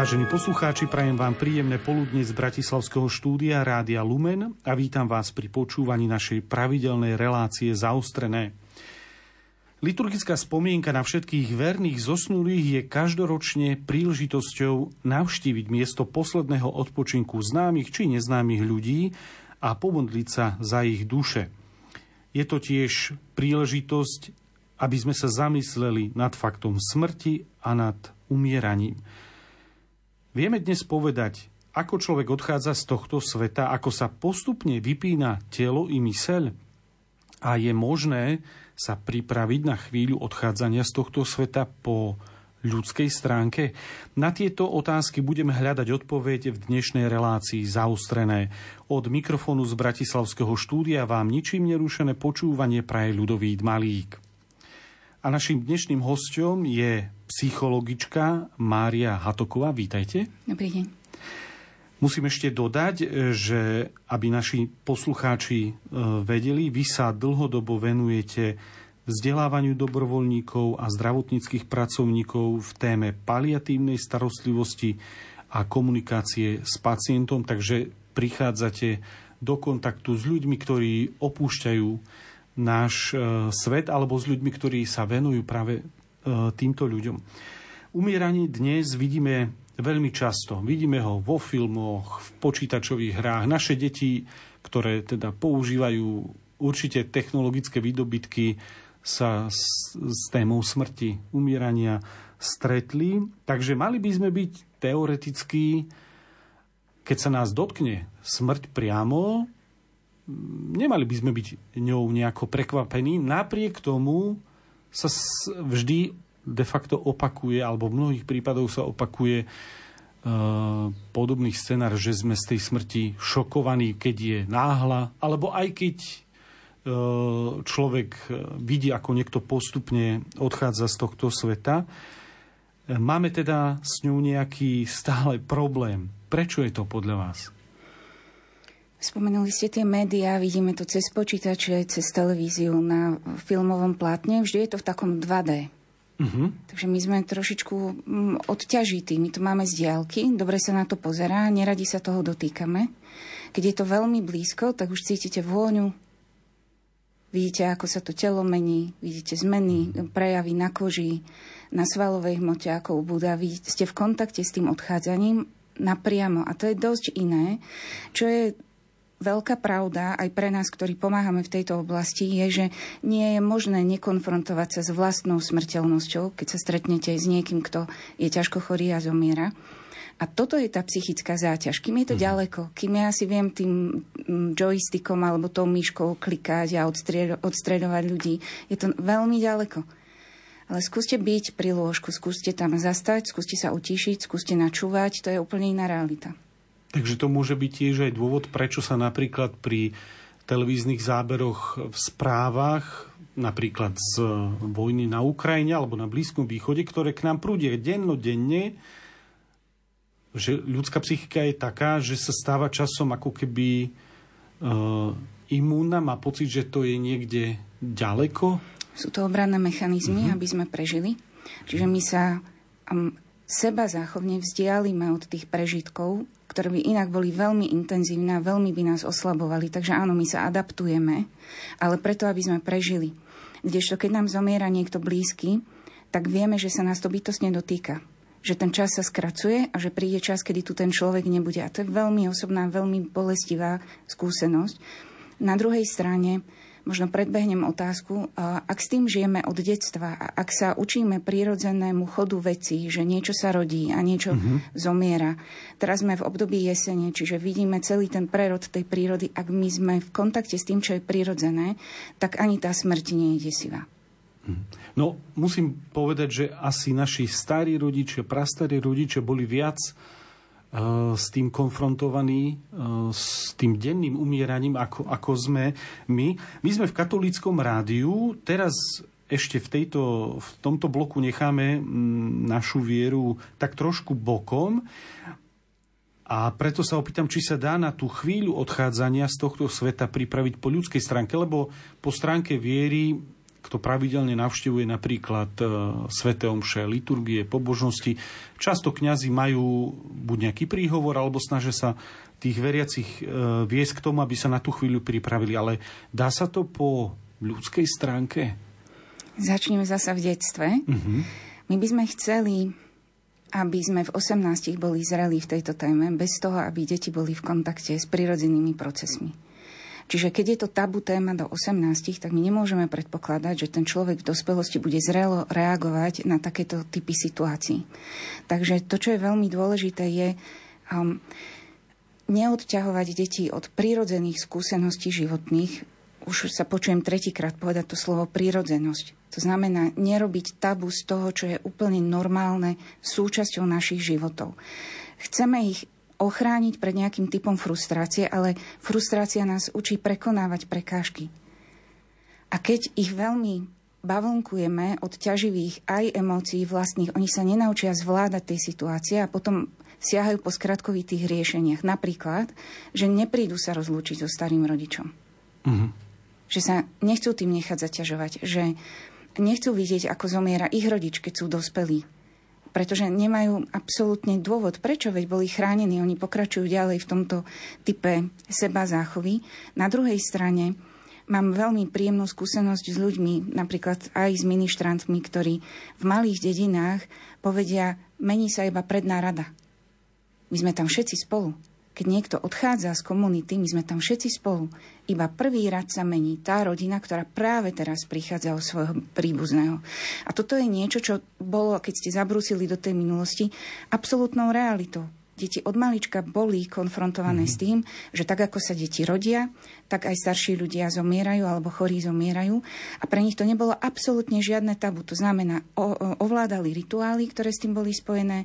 Vážení poslucháči, prajem vám príjemné poludne z Bratislavského štúdia Rádia Lumen a vítam vás pri počúvaní našej pravidelnej relácie Zaostrené. Liturgická spomienka na všetkých verných zosnulých je každoročne príležitosťou navštíviť miesto posledného odpočinku známych či neznámych ľudí a pomodliť sa za ich duše. Je to tiež príležitosť, aby sme sa zamysleli nad faktom smrti a nad umieraním. Vieme dnes povedať, ako človek odchádza z tohto sveta, ako sa postupne vypína telo i myseľ a je možné sa pripraviť na chvíľu odchádzania z tohto sveta po ľudskej stránke? Na tieto otázky budeme hľadať odpoveď v dnešnej relácii zaustrené. Od mikrofónu z Bratislavského štúdia vám ničím nerušené počúvanie praje ľudový Malík. A našim dnešným hostom je psychologička Mária Hatoková. Vítajte. Dobrý deň. Musím ešte dodať, že aby naši poslucháči e, vedeli, vy sa dlhodobo venujete vzdelávaniu dobrovoľníkov a zdravotníckých pracovníkov v téme paliatívnej starostlivosti a komunikácie s pacientom, takže prichádzate do kontaktu s ľuďmi, ktorí opúšťajú náš e, svet alebo s ľuďmi, ktorí sa venujú práve e, týmto ľuďom. Umieranie dnes vidíme veľmi často. Vidíme ho vo filmoch, v počítačových hrách. Naše deti, ktoré teda používajú určite technologické výdobytky, sa s, s témou smrti, umierania stretli. Takže mali by sme byť teoreticky, keď sa nás dotkne smrť priamo, nemali by sme byť ňou nejako prekvapení. Napriek tomu sa vždy de facto opakuje, alebo v mnohých prípadoch sa opakuje uh, podobný scenár, že sme z tej smrti šokovaní, keď je náhla, alebo aj keď uh, človek vidí, ako niekto postupne odchádza z tohto sveta. Máme teda s ňou nejaký stále problém. Prečo je to podľa vás? Spomenuli ste tie médiá, vidíme to cez počítače, cez televíziu, na filmovom plátne. Vždy je to v takom 2D. Uh-huh. Mhm. Takže my sme trošičku mm, odťažití. My to máme z diálky, dobre sa na to pozerá, neradi sa toho dotýkame. Keď je to veľmi blízko, tak už cítite vôňu, vidíte, ako sa to telo mení, vidíte zmeny, prejavy na koži, na svalovej hmote, ako ubúda. Vidíte, ste v kontakte s tým odchádzaním napriamo. A to je dosť iné, čo je veľká pravda aj pre nás, ktorí pomáhame v tejto oblasti, je, že nie je možné nekonfrontovať sa s vlastnou smrteľnosťou, keď sa stretnete s niekým, kto je ťažko chorý a zomiera. A toto je tá psychická záťaž. Kým je to mm. ďaleko, kým ja si viem tým mm, joystickom alebo tou myškou klikať a odstredovať ľudí, je to veľmi ďaleko. Ale skúste byť pri lôžku, skúste tam zastať, skúste sa utíšiť, skúste načúvať, to je úplne iná realita. Takže to môže byť tiež aj dôvod, prečo sa napríklad pri televíznych záberoch v správach, napríklad z vojny na Ukrajine alebo na Blízkom východe, ktoré k nám prúdia dennodenne, že ľudská psychika je taká, že sa stáva časom ako keby uh, imúnna, má pocit, že to je niekde ďaleko. Sú to obranné mechanizmy, uh-huh. aby sme prežili. Čiže my sa um, seba záchovne vzdialíme od tých prežitkov ktoré by inak boli veľmi intenzívne a veľmi by nás oslabovali. Takže áno, my sa adaptujeme, ale preto, aby sme prežili. Kdežto keď nám zomiera niekto blízky, tak vieme, že sa nás to bytostne dotýka. Že ten čas sa skracuje a že príde čas, kedy tu ten človek nebude. A to je veľmi osobná, veľmi bolestivá skúsenosť. Na druhej strane, možno predbehnem otázku. Ak s tým žijeme od detstva a ak sa učíme prírodzenému chodu veci, že niečo sa rodí a niečo uh-huh. zomiera. Teraz sme v období jesene, čiže vidíme celý ten prerod tej prírody. Ak my sme v kontakte s tým, čo je prírodzené, tak ani tá smrť nie je desivá. Mhm. No, musím povedať, že asi naši starí rodičia, prastarí rodičia boli viac s tým konfrontovaní, eh, s tým denným umieraním, ako, ako sme my. My sme v katolíckom rádiu, teraz ešte v, tejto, v tomto bloku necháme mm, našu vieru tak trošku bokom a preto sa opýtam, či sa dá na tú chvíľu odchádzania z tohto sveta pripraviť po ľudskej stránke, lebo po stránke viery kto pravidelne navštevuje napríklad e, Svete Omše, liturgie, pobožnosti, často kňazi majú buď nejaký príhovor, alebo snažia sa tých veriacich e, viesť k tomu, aby sa na tú chvíľu pripravili. Ale dá sa to po ľudskej stránke? Začneme zasa v detstve. Uh-huh. My by sme chceli, aby sme v 18 boli zreli v tejto téme, bez toho, aby deti boli v kontakte s prirodzenými procesmi. Čiže keď je to tabu téma do 18, tak my nemôžeme predpokladať, že ten človek v dospelosti bude zrelo reagovať na takéto typy situácií. Takže to, čo je veľmi dôležité, je um, neodťahovať deti od prírodzených skúseností životných. Už sa počujem tretíkrát povedať to slovo prírodzenosť. To znamená nerobiť tabu z toho, čo je úplne normálne súčasťou našich životov. Chceme ich ochrániť pred nejakým typom frustrácie, ale frustrácia nás učí prekonávať prekážky. A keď ich veľmi bavlnkujeme od ťaživých aj emócií vlastných, oni sa nenaučia zvládať tej situácie a potom siahajú po skratkovitých riešeniach. Napríklad, že neprídu sa rozlúčiť so starým rodičom. Uh-huh. Že sa nechcú tým nechať zaťažovať. Že nechcú vidieť, ako zomiera ich rodič, keď sú dospelí pretože nemajú absolútne dôvod, prečo veď boli chránení. Oni pokračujú ďalej v tomto type seba záchovy. Na druhej strane mám veľmi príjemnú skúsenosť s ľuďmi, napríklad aj s ministrantmi, ktorí v malých dedinách povedia, mení sa iba predná rada. My sme tam všetci spolu. Keď niekto odchádza z komunity, my sme tam všetci spolu. Iba prvý rad sa mení tá rodina, ktorá práve teraz prichádza o svojho príbuzného. A toto je niečo, čo bolo, keď ste zabrúsili do tej minulosti, absolútnou realitou. Deti od malička boli konfrontované mm-hmm. s tým, že tak ako sa deti rodia, tak aj starší ľudia zomierajú alebo chorí zomierajú. A pre nich to nebolo absolútne žiadne tabu. To znamená, o, ovládali rituály, ktoré s tým boli spojené,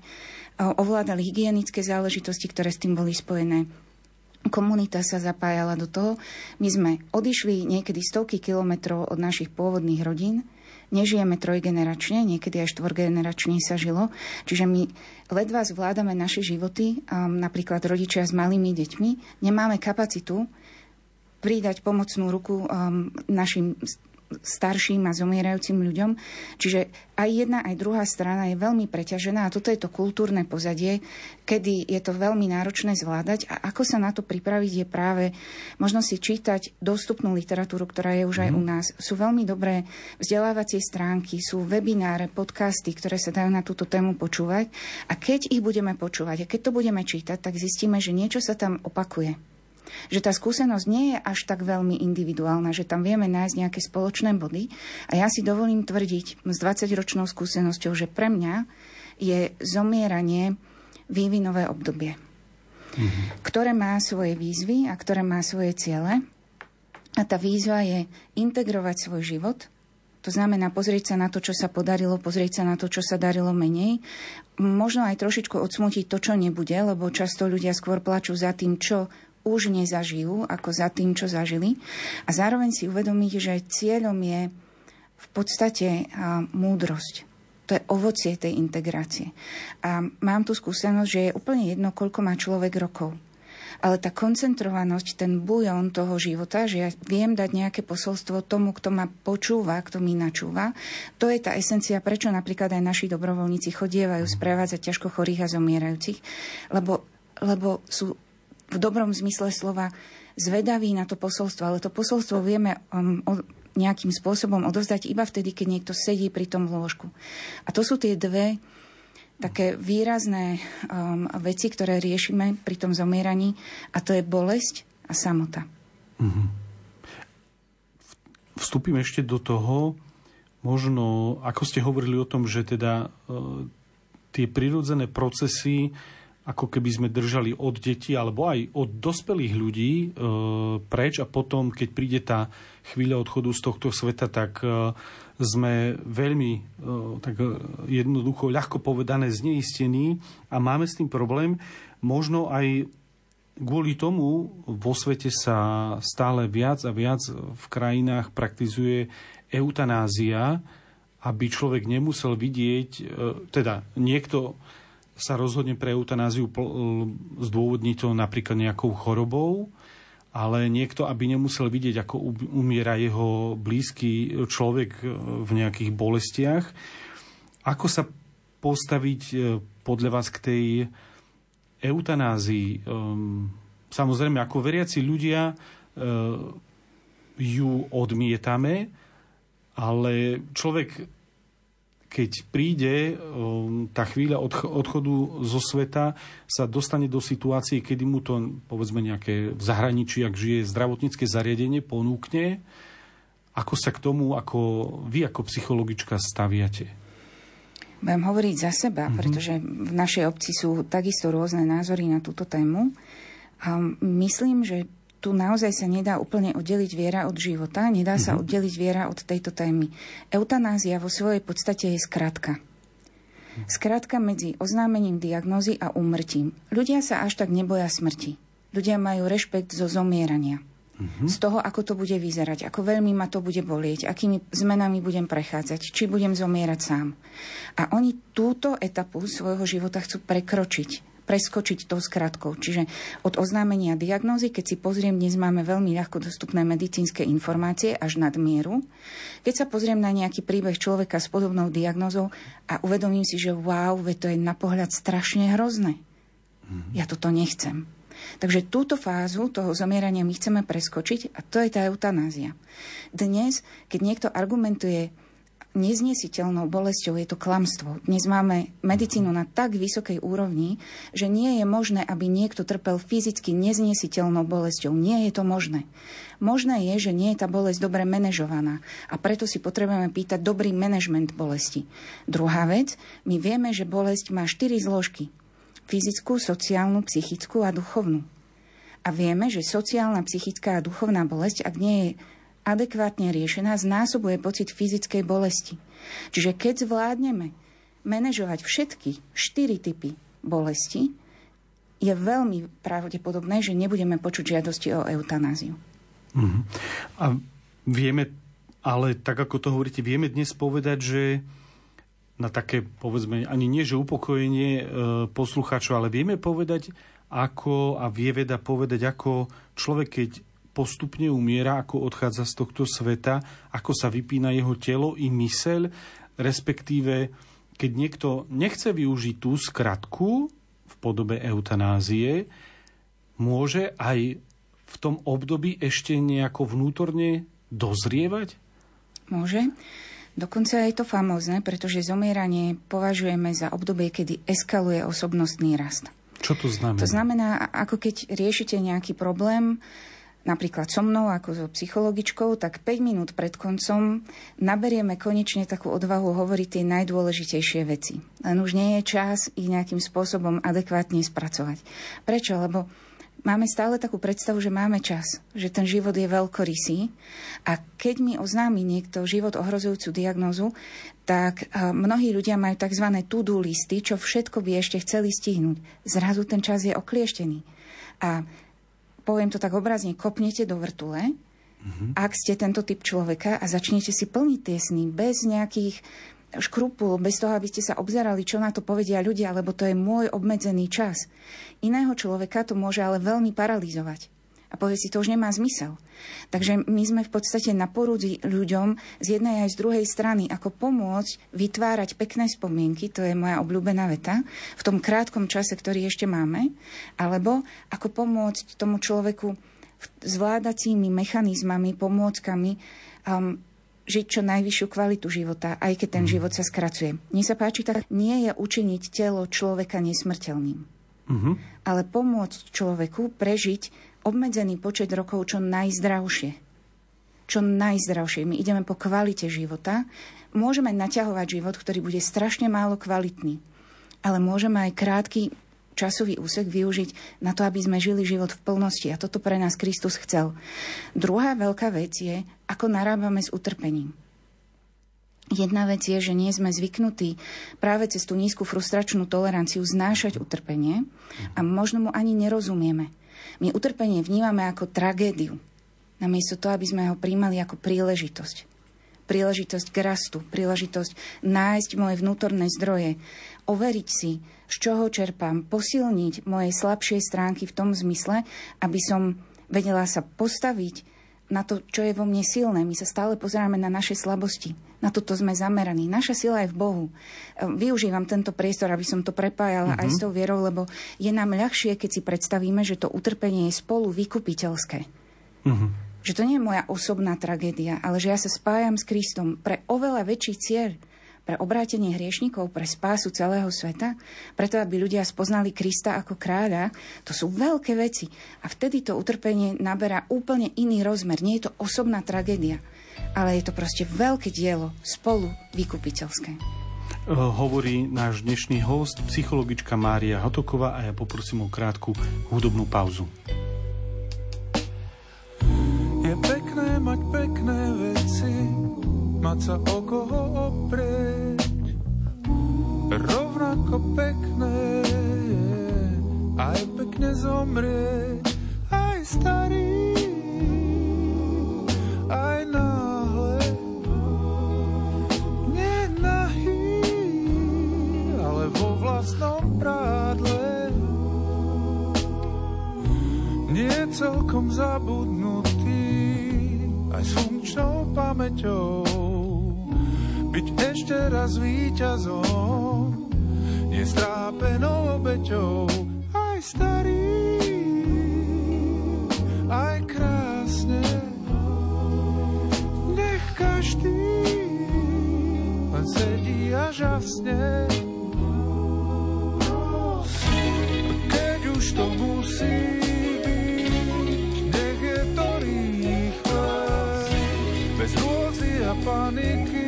ovládali hygienické záležitosti, ktoré s tým boli spojené. Komunita sa zapájala do toho. My sme odišli niekedy stovky kilometrov od našich pôvodných rodín, nežijeme trojgeneračne, niekedy aj štvorgeneračne sa žilo. Čiže my ledva zvládame naše životy, um, napríklad rodičia s malými deťmi, nemáme kapacitu pridať pomocnú ruku um, našim starším a zomierajúcim ľuďom. Čiže aj jedna, aj druhá strana je veľmi preťažená a toto je to kultúrne pozadie, kedy je to veľmi náročné zvládať a ako sa na to pripraviť je práve možno si čítať dostupnú literatúru, ktorá je už aj u mhm. nás. Sú veľmi dobré vzdelávacie stránky, sú webináre, podcasty, ktoré sa dajú na túto tému počúvať a keď ich budeme počúvať a keď to budeme čítať, tak zistíme, že niečo sa tam opakuje. Že tá skúsenosť nie je až tak veľmi individuálna, že tam vieme nájsť nejaké spoločné body. A ja si dovolím tvrdiť s 20-ročnou skúsenosťou, že pre mňa je zomieranie vývinové obdobie, mm-hmm. ktoré má svoje výzvy a ktoré má svoje ciele. A tá výzva je integrovať svoj život, to znamená pozrieť sa na to, čo sa podarilo, pozrieť sa na to, čo sa darilo menej. Možno aj trošičku odsmutiť to, čo nebude, lebo často ľudia skôr plačú za tým, čo už nezažijú, ako za tým, čo zažili. A zároveň si uvedomiť, že cieľom je v podstate múdrosť. To je ovocie tej integrácie. A mám tu skúsenosť, že je úplne jedno, koľko má človek rokov. Ale tá koncentrovanosť, ten bujon toho života, že ja viem dať nejaké posolstvo tomu, kto ma počúva, kto mi načúva, to je tá esencia, prečo napríklad aj naši dobrovoľníci chodievajú sprevádzať ťažko chorých a zomierajúcich, lebo, lebo sú v dobrom zmysle slova zvedaví na to posolstvo, ale to posolstvo vieme um, o, nejakým spôsobom odovzdať iba vtedy, keď niekto sedí pri tom lôžku. A to sú tie dve také výrazné um, veci, ktoré riešime pri tom zomieraní a to je bolesť a samota. Mm-hmm. Vstúpim ešte do toho, možno, ako ste hovorili o tom, že teda uh, tie prirodzené procesy ako keby sme držali od detí alebo aj od dospelých ľudí e, preč a potom, keď príde tá chvíľa odchodu z tohto sveta, tak e, sme veľmi e, tak jednoducho ľahko povedané zneistení a máme s tým problém. Možno aj kvôli tomu vo svete sa stále viac a viac v krajinách praktizuje eutanázia, aby človek nemusel vidieť, e, teda niekto sa rozhodne pre eutanáziu zdôvodní to napríklad nejakou chorobou ale niekto, aby nemusel vidieť, ako umiera jeho blízky človek v nejakých bolestiach. Ako sa postaviť podľa vás k tej eutanázii? Ehm, samozrejme, ako veriaci ľudia ju odmietame, ale človek keď príde um, tá chvíľa odchodu zo sveta, sa dostane do situácie, kedy mu to, povedzme, nejaké v zahraničí, ak žije zdravotnícke zariadenie, ponúkne. Ako sa k tomu, ako vy ako psychologička staviate? Budem hovoriť za seba, mm-hmm. pretože v našej obci sú takisto rôzne názory na túto tému. A myslím, že tu naozaj sa nedá úplne oddeliť viera od života, nedá sa mhm. oddeliť viera od tejto témy. Eutanázia vo svojej podstate je skratka. Skratka medzi oznámením diagnózy a úmrtím. Ľudia sa až tak neboja smrti. Ľudia majú rešpekt zo zomierania. Mm-hmm. Z toho, ako to bude vyzerať, ako veľmi ma to bude bolieť, akými zmenami budem prechádzať, či budem zomierať sám. A oni túto etapu svojho života chcú prekročiť preskočiť tou skratkou. Čiže od oznámenia diagnózy, keď si pozriem, dnes máme veľmi ľahko dostupné medicínske informácie až nad mieru. Keď sa pozriem na nejaký príbeh človeka s podobnou diagnózou a uvedomím si, že wow, to je na pohľad strašne hrozné. Mm-hmm. Ja toto nechcem. Takže túto fázu toho zomierania my chceme preskočiť a to je tá eutanázia. Dnes, keď niekto argumentuje neznesiteľnou bolesťou, je to klamstvo. Dnes máme medicínu na tak vysokej úrovni, že nie je možné, aby niekto trpel fyzicky neznesiteľnou bolesťou. Nie je to možné. Možné je, že nie je tá bolesť dobre manažovaná a preto si potrebujeme pýtať dobrý manažment bolesti. Druhá vec, my vieme, že bolesť má štyri zložky. Fyzickú, sociálnu, psychickú a duchovnú. A vieme, že sociálna, psychická a duchovná bolesť, ak nie je adekvátne riešená, znásobuje pocit fyzickej bolesti. Čiže keď zvládneme manažovať všetky štyri typy bolesti, je veľmi pravdepodobné, že nebudeme počuť žiadosti o eutanáziu. Uh-huh. A vieme, ale tak ako to hovoríte, vieme dnes povedať, že na také, povedzme, ani nie, že upokojenie e, poslucháčov, ale vieme povedať, ako, a vie veda povedať, ako človek, keď postupne umiera, ako odchádza z tohto sveta, ako sa vypína jeho telo i myseľ, respektíve keď niekto nechce využiť tú skratku v podobe eutanázie, môže aj v tom období ešte nejako vnútorne dozrievať? Môže. Dokonca je to famózne, pretože zomieranie považujeme za obdobie, kedy eskaluje osobnostný rast. Čo to znamená? To znamená, ako keď riešite nejaký problém, napríklad so mnou ako so psychologičkou, tak 5 minút pred koncom naberieme konečne takú odvahu hovoriť tie najdôležitejšie veci. Len už nie je čas ich nejakým spôsobom adekvátne spracovať. Prečo? Lebo máme stále takú predstavu, že máme čas, že ten život je veľkorysý a keď mi oznámi niekto život ohrozujúcu diagnózu, tak mnohí ľudia majú tzv. to-do listy, čo všetko by ešte chceli stihnúť. Zrazu ten čas je oklieštený. A poviem to tak obrazne, kopnete do vrtule, mm-hmm. ak ste tento typ človeka a začnete si plniť tie sny bez nejakých škrupul, bez toho, aby ste sa obzerali, čo na to povedia ľudia, lebo to je môj obmedzený čas. Iného človeka to môže ale veľmi paralizovať a povie si, to už nemá zmysel. Takže my sme v podstate na porúdzi ľuďom z jednej aj z druhej strany, ako pomôcť vytvárať pekné spomienky, to je moja obľúbená veta, v tom krátkom čase, ktorý ešte máme, alebo ako pomôcť tomu človeku zvládacími mechanizmami, pomôckami um, žiť čo najvyššiu kvalitu života, aj keď ten mm. život sa skracuje. Mne sa páči tak, nie je učiniť telo človeka nesmrteľným, mm-hmm. ale pomôcť človeku prežiť obmedzený počet rokov čo najzdravšie. Čo najzdravšie. My ideme po kvalite života. Môžeme naťahovať život, ktorý bude strašne málo kvalitný. Ale môžeme aj krátky časový úsek využiť na to, aby sme žili život v plnosti. A toto pre nás Kristus chcel. Druhá veľká vec je, ako narábame s utrpením. Jedna vec je, že nie sme zvyknutí práve cez tú nízku frustračnú toleranciu znášať utrpenie a možno mu ani nerozumieme. My utrpenie vnímame ako tragédiu, namiesto toho, aby sme ho príjmali ako príležitosť. Príležitosť k rastu, príležitosť nájsť moje vnútorné zdroje, overiť si, z čoho čerpám, posilniť moje slabšie stránky v tom zmysle, aby som vedela sa postaviť na to, čo je vo mne silné. My sa stále pozeráme na naše slabosti. Na toto sme zameraní. Naša sila je v Bohu. Ehm, využívam tento priestor, aby som to prepájala uh-huh. aj s mhm. tou vierou, lebo je nám ľahšie, keď si predstavíme, že to utrpenie je spolu vykupiteľské. Uh-huh. Že to nie je moja osobná tragédia, ale že ja sa spájam s Kristom pre oveľa väčší cieľ pre obrátenie hriešnikov, pre spásu celého sveta, preto aby ľudia spoznali Krista ako kráľa, to sú veľké veci. A vtedy to utrpenie naberá úplne iný rozmer. Nie je to osobná tragédia, ale je to proste veľké dielo spolu vykupiteľské. Hovorí náš dnešný host, psychologička Mária Hotoková a ja poprosím o krátku hudobnú pauzu. Je pekné mať pekné veci, mať sa o koho oprieť. Rovnako pekné je aj pekne zomrieť, aj starý, vlastnom prádle. Nie celkom zabudnutý, aj s funkčnou pamäťou byť ešte raz víťazom, nestrápenou obeťou, aj starý, aj krásne. Nech každý len sedí a žasne. Už musí byť, nech bez rôzy paniky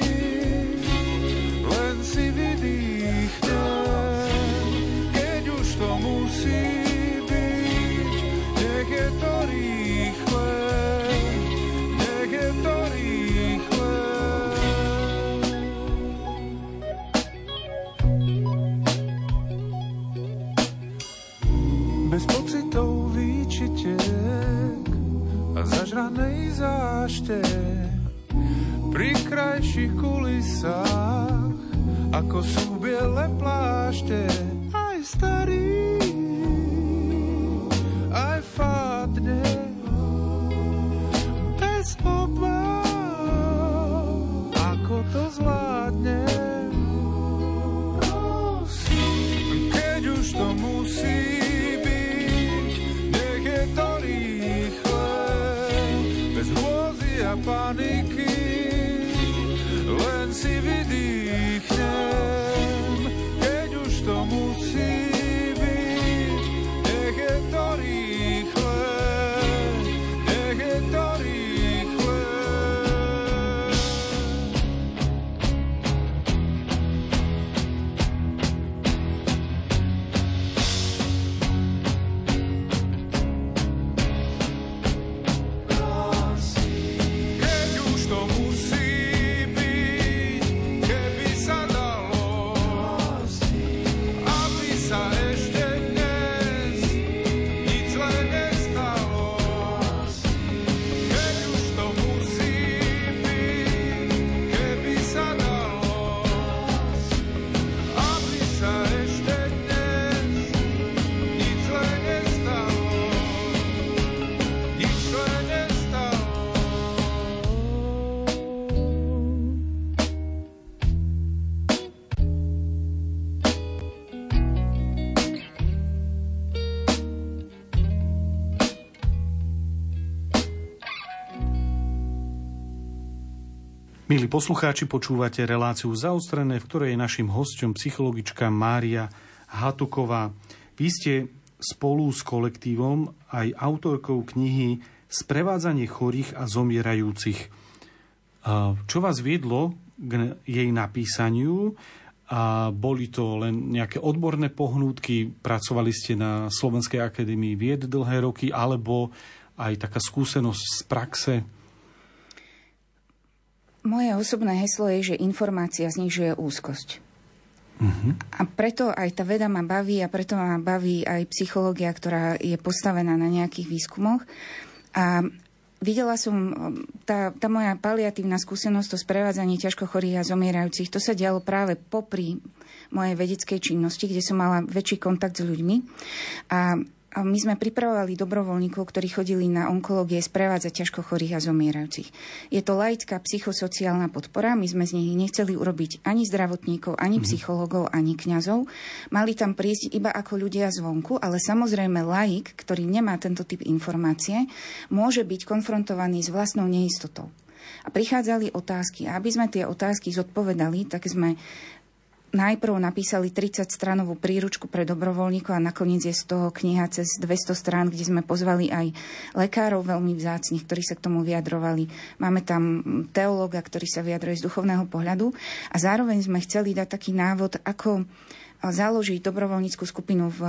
Bez pocitov výčitiek a zažranej zášte pri krajších kulisách ako sú biele plášte, aj starý, aj fádne, bez obáv, ako to zvládne. Keď už to musí Milí poslucháči, počúvate reláciu zaostrené, v ktorej je našim hostom psychologička Mária Hatuková. Vy ste spolu s kolektívom aj autorkou knihy Sprevádzanie chorých a zomierajúcich. Čo vás viedlo k jej napísaniu? A boli to len nejaké odborné pohnútky? Pracovali ste na Slovenskej akadémii vied dlhé roky? Alebo aj taká skúsenosť z praxe? Moje osobné heslo je, že informácia znižuje úzkosť. Uh-huh. A preto aj tá veda ma baví a preto ma baví aj psychológia, ktorá je postavená na nejakých výskumoch. A videla som, tá, tá moja paliatívna skúsenosť, to sprevádzanie ťažko chorých a zomierajúcich, to sa dialo práve popri mojej vedeckej činnosti, kde som mala väčší kontakt s ľuďmi. A my sme pripravovali dobrovoľníkov, ktorí chodili na onkológie sprevádzať ťažko chorých a zomierajúcich. Je to laická psychosociálna podpora. My sme z nich nechceli urobiť ani zdravotníkov, ani mm-hmm. psychológov, ani kňazov. Mali tam prísť iba ako ľudia zvonku, ale samozrejme laik, ktorý nemá tento typ informácie, môže byť konfrontovaný s vlastnou neistotou. A prichádzali otázky. A aby sme tie otázky zodpovedali, tak sme najprv napísali 30-stranovú príručku pre dobrovoľníkov a nakoniec je z toho kniha cez 200 strán, kde sme pozvali aj lekárov veľmi vzácnych, ktorí sa k tomu vyjadrovali. Máme tam teológa, ktorý sa vyjadruje z duchovného pohľadu a zároveň sme chceli dať taký návod, ako založiť dobrovoľníckú skupinu v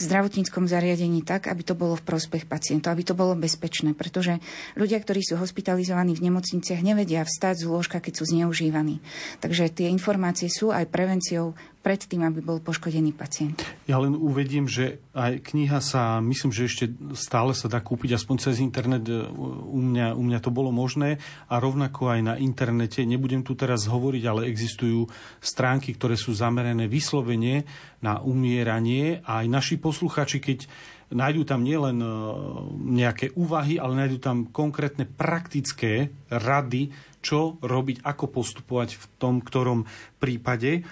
zdravotníckom zariadení tak, aby to bolo v prospech pacientov, aby to bolo bezpečné, pretože ľudia, ktorí sú hospitalizovaní v nemocniciach, nevedia vstať z lôžka, keď sú zneužívaní. Takže tie informácie sú aj prevenciou pred tým, aby bol poškodený pacient. Ja len uvedím, že aj kniha sa, myslím, že ešte stále sa dá kúpiť aspoň cez internet. E, u mňa, u mňa to bolo možné a rovnako aj na internete. Nebudem tu teraz hovoriť, ale existujú stránky, ktoré sú zamerané vyslovene na umieranie a aj naši posluchači, keď nájdú tam nielen e, nejaké úvahy, ale nájdú tam konkrétne praktické rady, čo robiť, ako postupovať v tom ktorom prípade.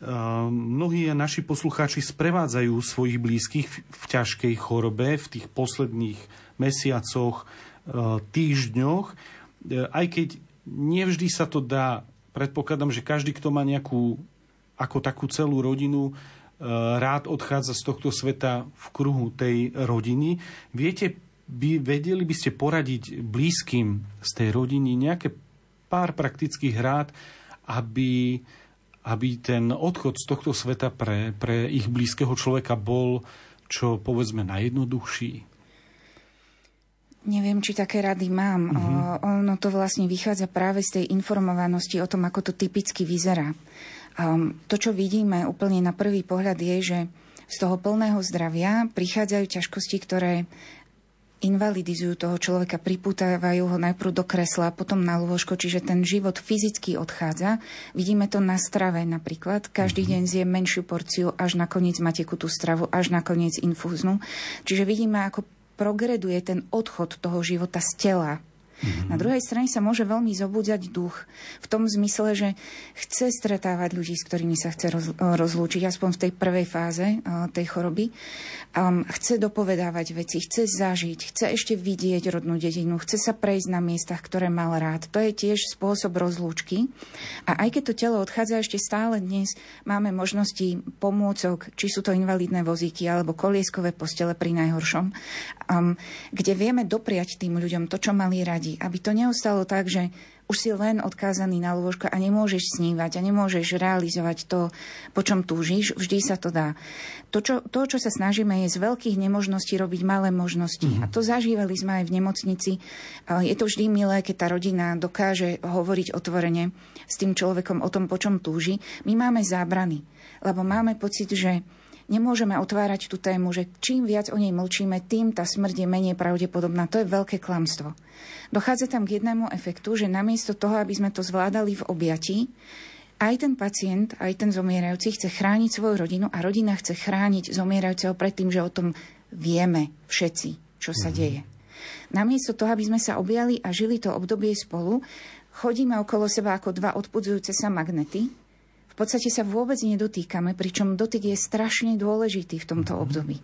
Ehm, mnohí naši poslucháči sprevádzajú svojich blízkych v ťažkej chorobe v tých posledných mesiacoch, ehm, týždňoch. Ehm, aj keď nevždy sa to dá, predpokladám, že každý, kto má nejakú, ako takú celú rodinu, rád odchádza z tohto sveta v kruhu tej rodiny. Viete, by, vedeli by ste poradiť blízkym z tej rodiny nejaké pár praktických rád, aby aby ten odchod z tohto sveta pre, pre ich blízkeho človeka bol čo povedzme najjednoduchší? Neviem, či také rady mám. Uh-huh. Ono to vlastne vychádza práve z tej informovanosti o tom, ako to typicky vyzerá. Um, to, čo vidíme úplne na prvý pohľad, je, že z toho plného zdravia prichádzajú ťažkosti, ktoré invalidizujú toho človeka, pripútavajú ho najprv do kresla, potom na lôžko, čiže ten život fyzicky odchádza. Vidíme to na strave napríklad. Každý mm-hmm. deň zje menšiu porciu, až nakoniec má tekutú stravu, až nakoniec infúznu. Čiže vidíme, ako progreduje ten odchod toho života z tela Mm-hmm. Na druhej strane sa môže veľmi zobúdzať duch v tom zmysle, že chce stretávať ľudí, s ktorými sa chce roz, rozlúčiť, aspoň v tej prvej fáze tej choroby. Chce dopovedávať veci, chce zažiť, chce ešte vidieť rodnú dedinu, chce sa prejsť na miestach, ktoré mal rád. To je tiež spôsob rozlúčky. A aj keď to telo odchádza ešte stále dnes, máme možnosti pomôcok, či sú to invalidné vozíky alebo kolieskové postele pri najhoršom, um, kde vieme dopriať tým ľuďom to, čo mali radi aby to neostalo tak, že už si len odkázaný na lôžko a nemôžeš snívať a nemôžeš realizovať to, po čom túžiš, vždy sa to dá. To, čo, to, čo sa snažíme, je z veľkých nemožností robiť malé možnosti. Mm-hmm. A to zažívali sme aj v nemocnici. Je to vždy milé, keď tá rodina dokáže hovoriť otvorene s tým človekom o tom, po čom túži. My máme zábrany, lebo máme pocit, že nemôžeme otvárať tú tému, že čím viac o nej mlčíme, tým tá smrť je menej pravdepodobná. To je veľké klamstvo. Dochádza tam k jednému efektu, že namiesto toho, aby sme to zvládali v objatí, aj ten pacient, aj ten zomierajúci chce chrániť svoju rodinu a rodina chce chrániť zomierajúceho pred tým, že o tom vieme všetci, čo sa mm-hmm. deje. Namiesto toho, aby sme sa objali a žili to obdobie spolu, chodíme okolo seba ako dva odpudzujúce sa magnety podstate sa vôbec nedotýkame, pričom dotyk je strašne dôležitý v tomto mhm. období.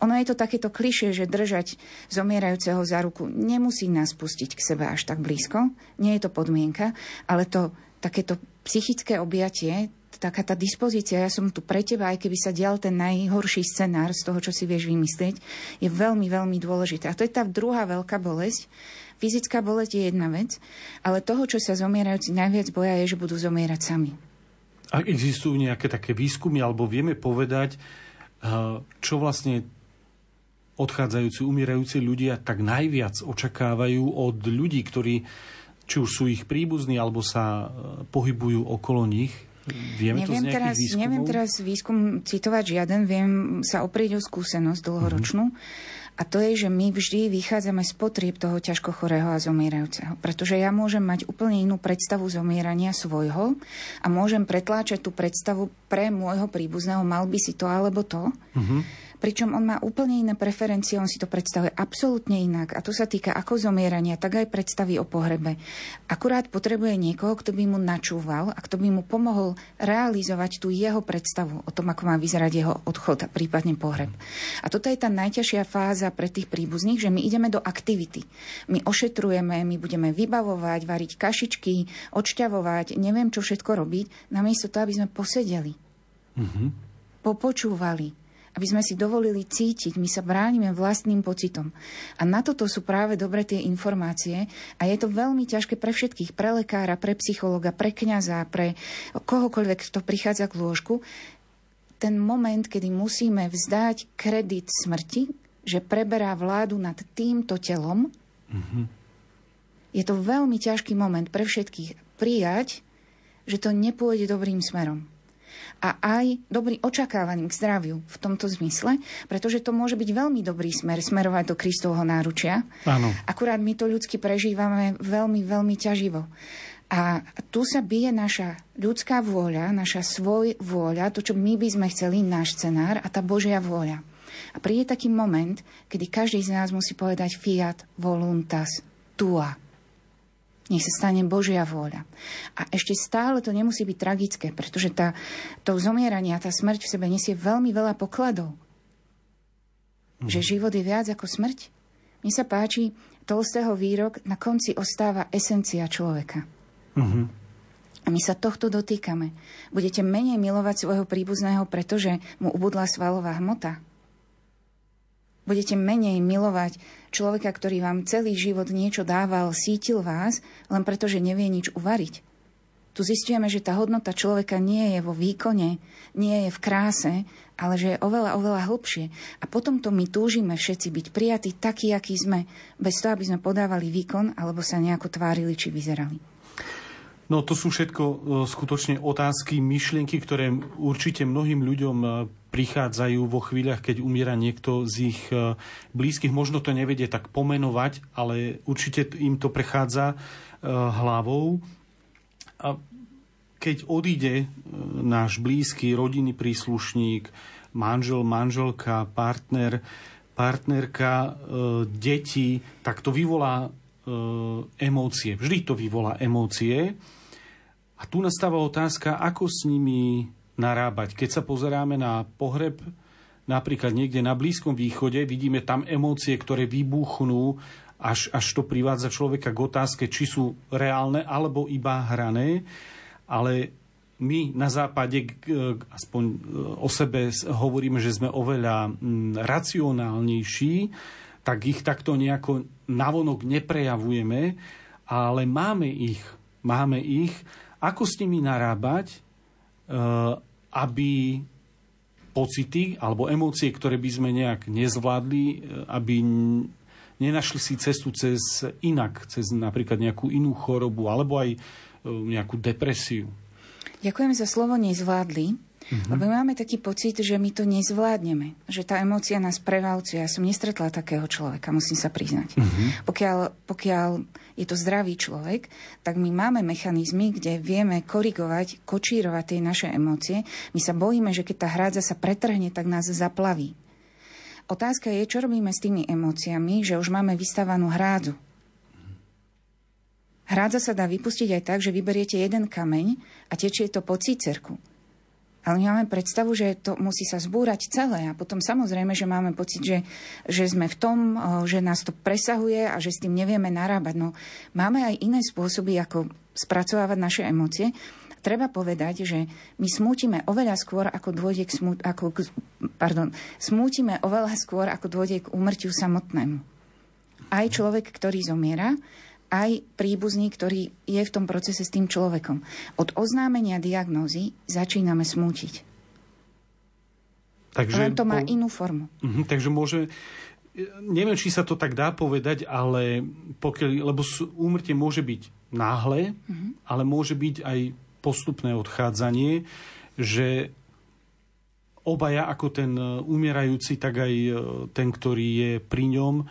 Ono je to takéto kliše, že držať zomierajúceho za ruku nemusí nás pustiť k sebe až tak blízko, nie je to podmienka, ale to takéto psychické objatie, taká tá dispozícia, ja som tu pre teba, aj keby sa dial ten najhorší scenár z toho, čo si vieš vymyslieť, je veľmi, veľmi dôležité. A to je tá druhá veľká bolesť. Fyzická bolesť je jedna vec, ale toho, čo sa zomierajúci najviac boja, je, že budú zomierať sami. Ak existujú nejaké také výskumy, alebo vieme povedať, eh, čo vlastne odchádzajúci, umierajúci ľudia tak najviac očakávajú od ľudí, ktorí či už sú ich príbuzní, alebo sa eh, pohybujú okolo nich? Vieme neviem, to z teraz, výskumov? neviem teraz výskum citovať žiaden, viem sa oprieť o skúsenosť dlhoročnú. Mm-hmm A to je, že my vždy vychádzame z potrieb toho ťažko chorého a zomierajúceho. Pretože ja môžem mať úplne inú predstavu zomierania svojho a môžem pretláčať tú predstavu pre môjho príbuzného, mal by si to alebo to. Mm-hmm pričom on má úplne iné preferencie, on si to predstavuje absolútne inak. A to sa týka ako zomierania, tak aj predstavy o pohrebe. Akurát potrebuje niekoho, kto by mu načúval a kto by mu pomohol realizovať tú jeho predstavu o tom, ako má vyzerať jeho odchod a prípadne pohreb. A toto je tá najťažšia fáza pre tých príbuzných, že my ideme do aktivity. My ošetrujeme, my budeme vybavovať, variť kašičky, odšťavovať, neviem čo všetko robiť, namiesto toho, aby sme posedeli. Mm-hmm. Popočúvali, aby sme si dovolili cítiť, my sa bránime vlastným pocitom. A na toto sú práve dobre tie informácie a je to veľmi ťažké pre všetkých, pre lekára, pre psychologa, pre kňaza, pre kohokoľvek, kto prichádza k lôžku, ten moment, kedy musíme vzdať kredit smrti, že preberá vládu nad týmto telom, mm-hmm. je to veľmi ťažký moment pre všetkých prijať, že to nepôjde dobrým smerom a aj dobrý očakávaním k zdraviu v tomto zmysle, pretože to môže byť veľmi dobrý smer, smerovať do Kristovho náručia. Áno. Akurát my to ľudsky prežívame veľmi, veľmi ťaživo. A tu sa bije naša ľudská vôľa, naša svoj vôľa, to, čo my by sme chceli, náš scenár a tá Božia vôľa. A príde taký moment, kedy každý z nás musí povedať fiat voluntas tua nech sa stane Božia vôľa. A ešte stále to nemusí byť tragické, pretože tá, to zomieranie a tá smrť v sebe nesie veľmi veľa pokladov. Mm. Že život je viac ako smrť. Mne sa páči Tolstého výrok, na konci ostáva esencia človeka. Mm-hmm. A my sa tohto dotýkame. Budete menej milovať svojho príbuzného, pretože mu ubudla svalová hmota. Budete menej milovať človeka, ktorý vám celý život niečo dával, sítil vás, len preto, že nevie nič uvariť. Tu zistujeme, že tá hodnota človeka nie je vo výkone, nie je v kráse, ale že je oveľa, oveľa hlbšie. A potom to my túžime všetci byť prijatí takí, akí sme, bez toho, aby sme podávali výkon alebo sa nejako tvárili či vyzerali. No to sú všetko e, skutočne otázky, myšlienky, ktoré určite mnohým ľuďom e, prichádzajú vo chvíľach, keď umiera niekto z ich e, blízkych. Možno to nevedie tak pomenovať, ale určite im to prechádza hlavou. A keď odíde náš blízky rodinný príslušník, manžel, manželka, partner, partnerka, deti, tak to vyvolá emócie. Vždy to vyvolá emócie. A tu nastáva otázka, ako s nimi narábať. Keď sa pozeráme na pohreb napríklad niekde na Blízkom východe, vidíme tam emócie, ktoré vybuchnú, až, až to privádza človeka k otázke, či sú reálne alebo iba hrané. Ale my na západe, aspoň e, o sebe hovoríme, že sme oveľa racionálnejší, tak ich takto nejako navonok neprejavujeme, ale máme ich. Máme ich ako s nimi narábať, e, aby pocity alebo emócie, ktoré by sme nejak nezvládli, e, aby nenašli si cestu cez inak, cez napríklad nejakú inú chorobu alebo aj e, nejakú depresiu. Ďakujem za slovo nezvládli. Mm-hmm. Lebo máme taký pocit, že my to nezvládneme, že tá emócia nás prevalcuje. Ja som nestretla takého človeka, musím sa priznať. Mm-hmm. Pokiaľ, pokiaľ je to zdravý človek, tak my máme mechanizmy, kde vieme korigovať, kočírovať tie naše emócie. My sa bojíme, že keď tá hrádza sa pretrhne, tak nás zaplaví. Otázka je, čo robíme s tými emóciami, že už máme vystávanú hrádzu. Hrádza sa dá vypustiť aj tak, že vyberiete jeden kameň a tečie to po cícerku. Ale my máme predstavu, že to musí sa zbúrať celé a potom samozrejme, že máme pocit, že, že sme v tom, že nás to presahuje a že s tým nevieme narábať. No, máme aj iné spôsoby, ako spracovávať naše emócie. Treba povedať, že my smútime oveľa skôr, ako dôjde k, smut, ako k, pardon, smútime oveľa skôr, ako dôjde k úmrtiu samotnému. Aj človek, ktorý zomiera, aj príbuzný, ktorý je v tom procese s tým človekom. Od oznámenia diagnózy začíname smútiť. Takže Len to má po... inú formu. Uh-huh, takže môže... Neviem, či sa to tak dá povedať, ale pokiaľ, lebo úmrtie môže byť náhle, uh-huh. ale môže byť aj postupné odchádzanie, že obaja, ako ten umierajúci, tak aj ten, ktorý je pri ňom,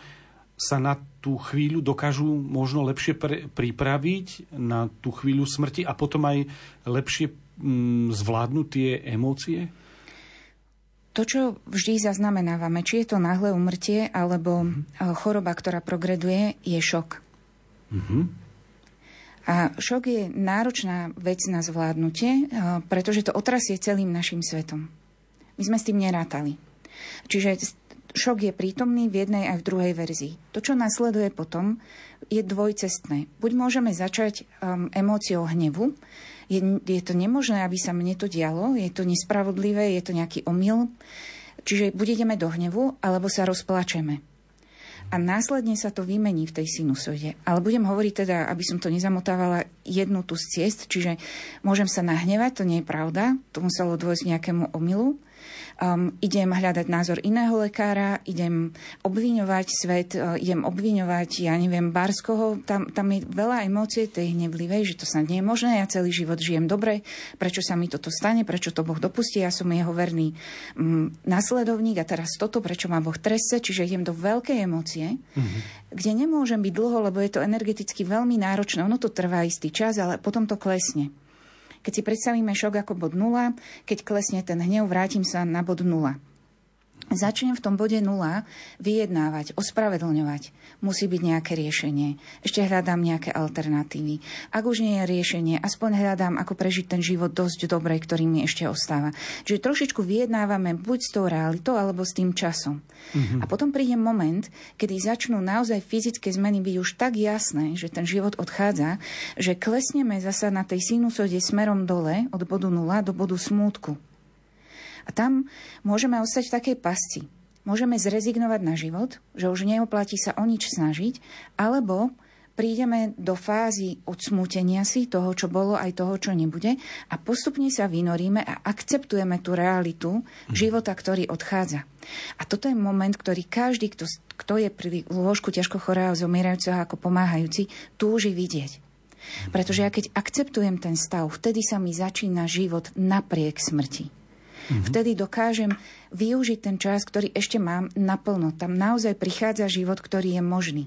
sa na tú chvíľu dokážu možno lepšie pre, pripraviť na tú chvíľu smrti a potom aj lepšie mm, zvládnuť tie emócie? To, čo vždy zaznamenávame, či je to náhle umrtie alebo mm-hmm. choroba, ktorá progreduje, je šok. Mm-hmm. A šok je náročná vec na zvládnutie, eh, pretože to otrasie celým našim svetom. My sme s tým nerátali. Čiže šok je prítomný v jednej aj v druhej verzii. To, čo nasleduje potom, je dvojcestné. Buď môžeme začať um, emóciou hnevu, je, je to nemožné, aby sa mne to dialo, je to nespravodlivé, je to nejaký omyl. Čiže buď ideme do hnevu, alebo sa rozplačeme. A následne sa to vymení v tej sinusoide. Ale budem hovoriť teda, aby som to nezamotávala, jednu tu z ciest, čiže môžem sa nahnevať, to nie je pravda, to muselo dôjsť nejakému omylu um, idem hľadať názor iného lekára, idem obviňovať svet, uh, idem obviňovať, ja neviem, Barskoho. Tam, tam je veľa emócie tej hnevlivej, že to sa nie je možné, ja celý život žijem dobre, prečo sa mi toto stane, prečo to Boh dopustí, ja som jeho verný um, nasledovník a teraz toto, prečo ma Boh trese, čiže idem do veľkej emócie, mm-hmm. kde nemôžem byť dlho, lebo je to energeticky veľmi náročné. Ono to trvá istý čas, ale potom to klesne. Keď si predstavíme šok ako bod nula, keď klesne ten hnev, vrátim sa na bod nula. Začnem v tom bode nula vyjednávať, ospravedlňovať. Musí byť nejaké riešenie. Ešte hľadám nejaké alternatívy. Ak už nie je riešenie, aspoň hľadám, ako prežiť ten život dosť dobre, ktorý mi ešte ostáva. Čiže trošičku vyjednávame buď s tou realitou, alebo s tým časom. Mm-hmm. A potom príde moment, kedy začnú naozaj fyzické zmeny byť už tak jasné, že ten život odchádza, že klesneme zasa na tej sinusode smerom dole od bodu nula do bodu smútku. A tam môžeme ostať v takej pasci. Môžeme zrezignovať na život, že už neoplatí sa o nič snažiť, alebo prídeme do fázy odsmútenia si toho, čo bolo, aj toho, čo nebude a postupne sa vynoríme a akceptujeme tú realitu života, ktorý odchádza. A toto je moment, ktorý každý, kto, kto je pri lôžku ťažko chorého, zomierajúceho ako pomáhajúci, túži vidieť. Pretože ja keď akceptujem ten stav, vtedy sa mi začína život napriek smrti. Mm-hmm. Vtedy dokážem využiť ten čas, ktorý ešte mám naplno. Tam naozaj prichádza život, ktorý je možný.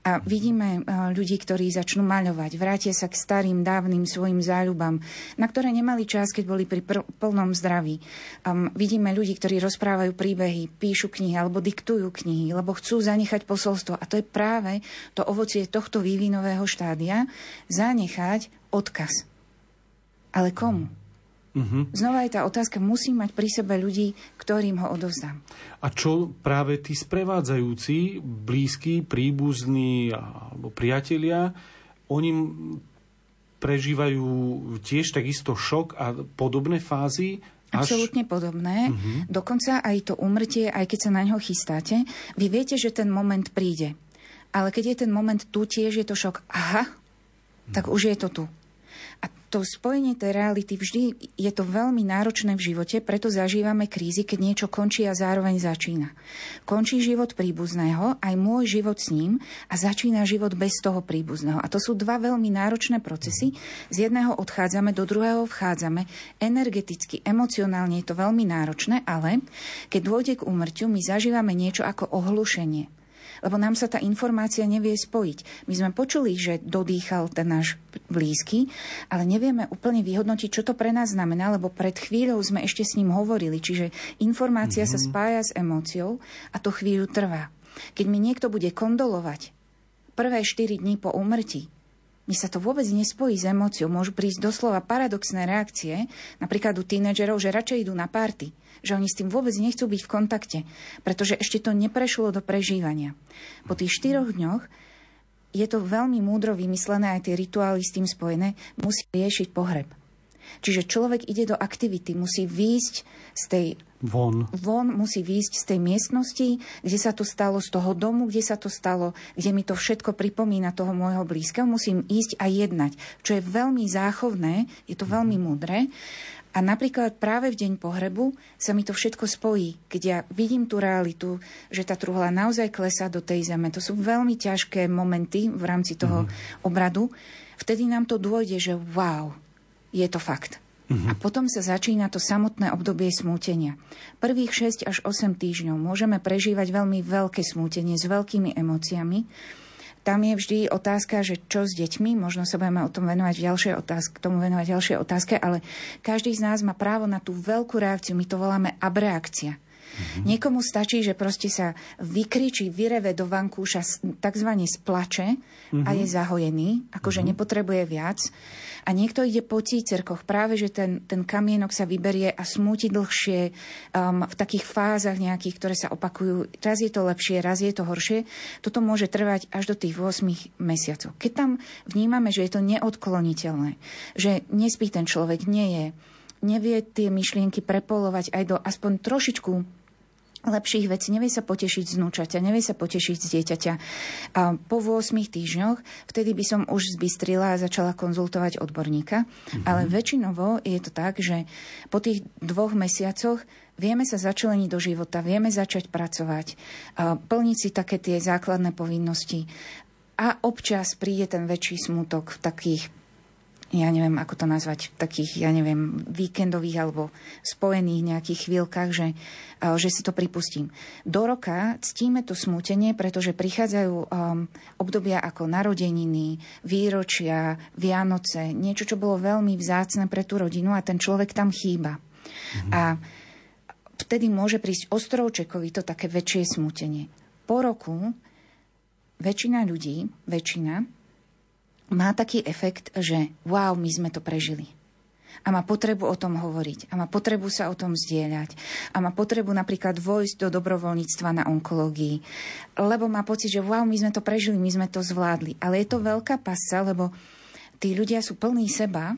A vidíme ľudí, ktorí začnú maľovať, vrátia sa k starým, dávnym svojim záľubám, na ktoré nemali čas, keď boli pri pr- plnom zdraví. Um, vidíme ľudí, ktorí rozprávajú príbehy, píšu knihy alebo diktujú knihy, lebo chcú zanechať posolstvo. A to je práve to ovocie tohto vývinového štádia, zanechať odkaz. Ale komu? Uh-huh. Znova je tá otázka, musím mať pri sebe ľudí, ktorým ho odovzdám. A čo práve tí sprevádzajúci, blízki, príbuzní alebo priatelia, oni prežívajú tiež takisto šok a podobné fázy? Až... Absolútne podobné. Uh-huh. Dokonca aj to umrtie, aj keď sa na ňo chystáte, vy viete, že ten moment príde. Ale keď je ten moment tu, tiež je to šok. Aha, tak už je to tu to spojenie tej reality vždy je to veľmi náročné v živote, preto zažívame krízy, keď niečo končí a zároveň začína. Končí život príbuzného, aj môj život s ním a začína život bez toho príbuzného. A to sú dva veľmi náročné procesy. Z jedného odchádzame, do druhého vchádzame. Energeticky, emocionálne je to veľmi náročné, ale keď dôjde k úmrtiu, my zažívame niečo ako ohlušenie lebo nám sa tá informácia nevie spojiť. My sme počuli, že dodýchal ten náš blízky, ale nevieme úplne vyhodnotiť, čo to pre nás znamená, lebo pred chvíľou sme ešte s ním hovorili, čiže informácia mm-hmm. sa mhm. spája s emóciou a to chvíľu trvá. Keď mi niekto bude kondolovať prvé 4 dní po umrti, mi sa to vôbec nespojí s emóciou. Môžu prísť doslova paradoxné reakcie, napríklad u tínedžerov, že radšej idú na párty že oni s tým vôbec nechcú byť v kontakte, pretože ešte to neprešlo do prežívania. Po tých štyroch dňoch je to veľmi múdro vymyslené, aj tie rituály s tým spojené, musí riešiť pohreb. Čiže človek ide do aktivity, musí výjsť z tej Von. Von musí výjsť z tej miestnosti, kde sa to stalo, z toho domu, kde sa to stalo, kde mi to všetko pripomína toho môjho blízkeho. Musím ísť a jednať, čo je veľmi záchovné, je to veľmi múdre. A napríklad práve v deň pohrebu sa mi to všetko spojí, keď ja vidím tú realitu, že tá truhla naozaj klesá do tej zeme. To sú veľmi ťažké momenty v rámci toho mm. obradu. Vtedy nám to dôjde, že wow, je to fakt. Uh-huh. A potom sa začína to samotné obdobie smútenia. Prvých 6 až 8 týždňov môžeme prežívať veľmi veľké smútenie s veľkými emóciami. Tam je vždy otázka, že čo s deťmi, možno sa budeme o tom venovať ďalšie otázky, tomu venovať ďalšie otázke, ale každý z nás má právo na tú veľkú reakciu, my to voláme abreakcia. Mm-hmm. Niekomu stačí, že proste sa vykričí, vyreve do vankúša, takzvané splače mm-hmm. a je mhm. zahojený, akože mm-hmm. nepotrebuje viac. A niekto ide po cícerkoch, práve že ten, ten kamienok sa vyberie a smúti dlhšie um, v takých fázach nejakých, ktoré sa opakujú. Raz je to lepšie, raz je to horšie. Toto môže trvať až do tých 8 mesiacov. Keď tam vnímame, že je to neodkloniteľné, že nespí ten človek, nie je, nevie tie myšlienky prepolovať aj do aspoň trošičku lepších vecí, nevie sa potešiť z núčaťa, nevie sa potešiť z dieťaťa. A po 8 týždňoch vtedy by som už zbystrila a začala konzultovať odborníka, mm-hmm. ale väčšinovo je to tak, že po tých dvoch mesiacoch vieme sa začleniť do života, vieme začať pracovať, plniť si také tie základné povinnosti a občas príde ten väčší smutok v takých ja neviem, ako to nazvať, v takých, ja neviem, víkendových alebo spojených nejakých chvíľkach, že, že si to pripustím. Do roka ctíme to smútenie, pretože prichádzajú um, obdobia ako narodeniny, výročia, Vianoce, niečo, čo bolo veľmi vzácne pre tú rodinu a ten človek tam chýba. Mhm. A vtedy môže prísť ostrovčekovi to také väčšie smútenie. Po roku väčšina ľudí, väčšina, má taký efekt, že wow, my sme to prežili. A má potrebu o tom hovoriť. A má potrebu sa o tom zdieľať. A má potrebu napríklad vojsť do dobrovoľníctva na onkológii. Lebo má pocit, že wow, my sme to prežili, my sme to zvládli. Ale je to veľká pasa, lebo tí ľudia sú plní seba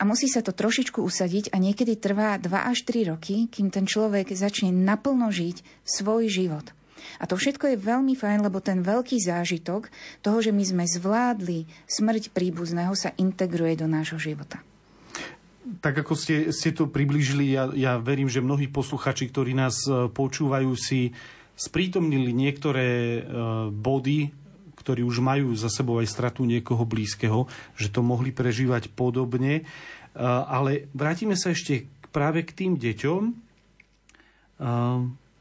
a musí sa to trošičku usadiť a niekedy trvá 2 až 3 roky, kým ten človek začne naplno žiť svoj život. A to všetko je veľmi fajn, lebo ten veľký zážitok toho, že my sme zvládli smrť príbuzného, sa integruje do nášho života. Tak ako ste, ste to približili, ja, ja verím, že mnohí posluchači, ktorí nás e, počúvajú, si sprítomnili niektoré e, body, ktorí už majú za sebou aj stratu niekoho blízkeho, že to mohli prežívať podobne. E, ale vrátime sa ešte práve k tým deťom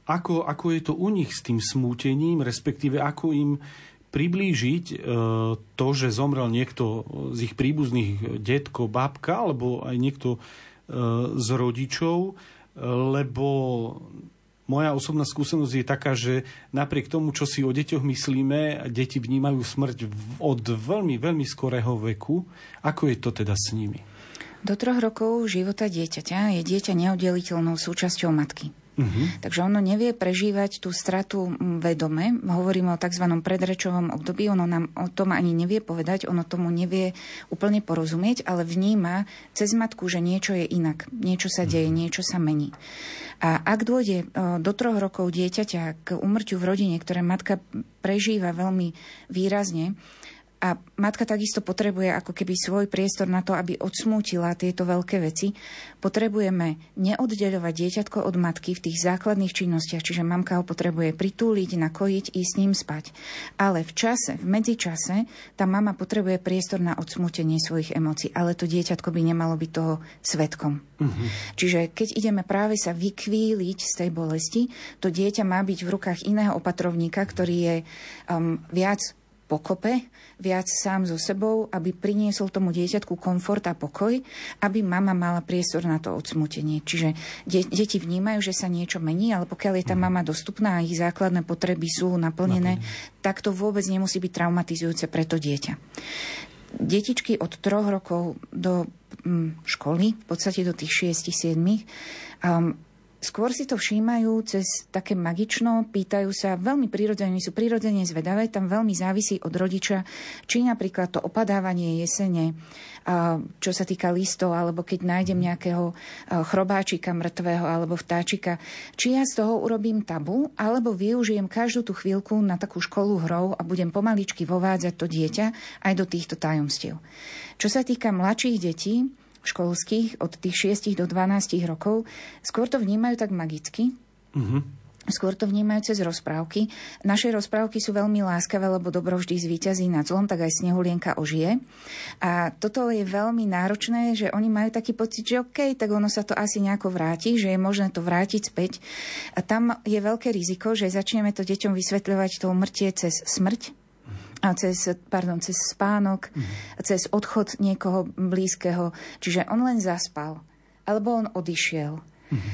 ako, ako je to u nich s tým smútením, respektíve ako im priblížiť e, to, že zomrel niekto z ich príbuzných detko, babka, alebo aj niekto e, z rodičov, lebo moja osobná skúsenosť je taká, že napriek tomu, čo si o deťoch myslíme, deti vnímajú smrť od veľmi, veľmi skorého veku. Ako je to teda s nimi? Do troch rokov života dieťaťa je dieťa neoddeliteľnou súčasťou matky. Uh-huh. Takže ono nevie prežívať tú stratu vedome. Hovoríme o tzv. predrečovom období, ono nám o tom ani nevie povedať, ono tomu nevie úplne porozumieť, ale vníma cez matku, že niečo je inak, niečo sa deje, uh-huh. niečo sa mení. A ak dôjde do troch rokov dieťaťa k umrťu v rodine, ktoré matka prežíva veľmi výrazne, a matka takisto potrebuje ako keby svoj priestor na to, aby odsmútila tieto veľké veci. Potrebujeme neoddeľovať dieťatko od matky v tých základných činnostiach, čiže mamka ho potrebuje pritúliť, nakojiť, ísť s ním spať. Ale v čase, v medzičase, tá mama potrebuje priestor na odsmútenie svojich emócií, ale to dieťatko by nemalo byť toho svetkom. Uh-huh. Čiže keď ideme práve sa vykvíliť z tej bolesti, to dieťa má byť v rukách iného opatrovníka, ktorý je um, viac pokope, viac sám so sebou, aby priniesol tomu dieťatku komfort a pokoj, aby mama mala priestor na to odsmutenie. Čiže de- deti vnímajú, že sa niečo mení, ale pokiaľ je tá mhm. mama dostupná a ich základné potreby sú naplnené, Naplnené. tak to vôbec nemusí byť traumatizujúce pre to dieťa. Detičky od troch rokov do mm, školy, v podstate do tých 6-7, um, Skôr si to všímajú cez také magično, pýtajú sa veľmi prirodzene, sú prirodzene zvedavé, tam veľmi závisí od rodiča, či napríklad to opadávanie jesene, čo sa týka listov, alebo keď nájdem nejakého chrobáčika mŕtvého alebo vtáčika, či ja z toho urobím tabu, alebo využijem každú tú chvíľku na takú školu hrou a budem pomaličky vovádzať to dieťa aj do týchto tajomstiev. Čo sa týka mladších detí, školských od tých 6 do 12 rokov, skôr to vnímajú tak magicky. Uh-huh. skôr to vnímajú cez rozprávky. Naše rozprávky sú veľmi láskavé, lebo dobro vždy zvíťazí nad zlom, tak aj Snehulienka ožije. A toto je veľmi náročné, že oni majú taký pocit, že OK, tak ono sa to asi nejako vráti, že je možné to vrátiť späť. A tam je veľké riziko, že začneme to deťom vysvetľovať to umrtie cez smrť, a cez, pardon, cez spánok, mm. cez odchod niekoho blízkeho. Čiže on len zaspal, alebo on odišiel. Mm.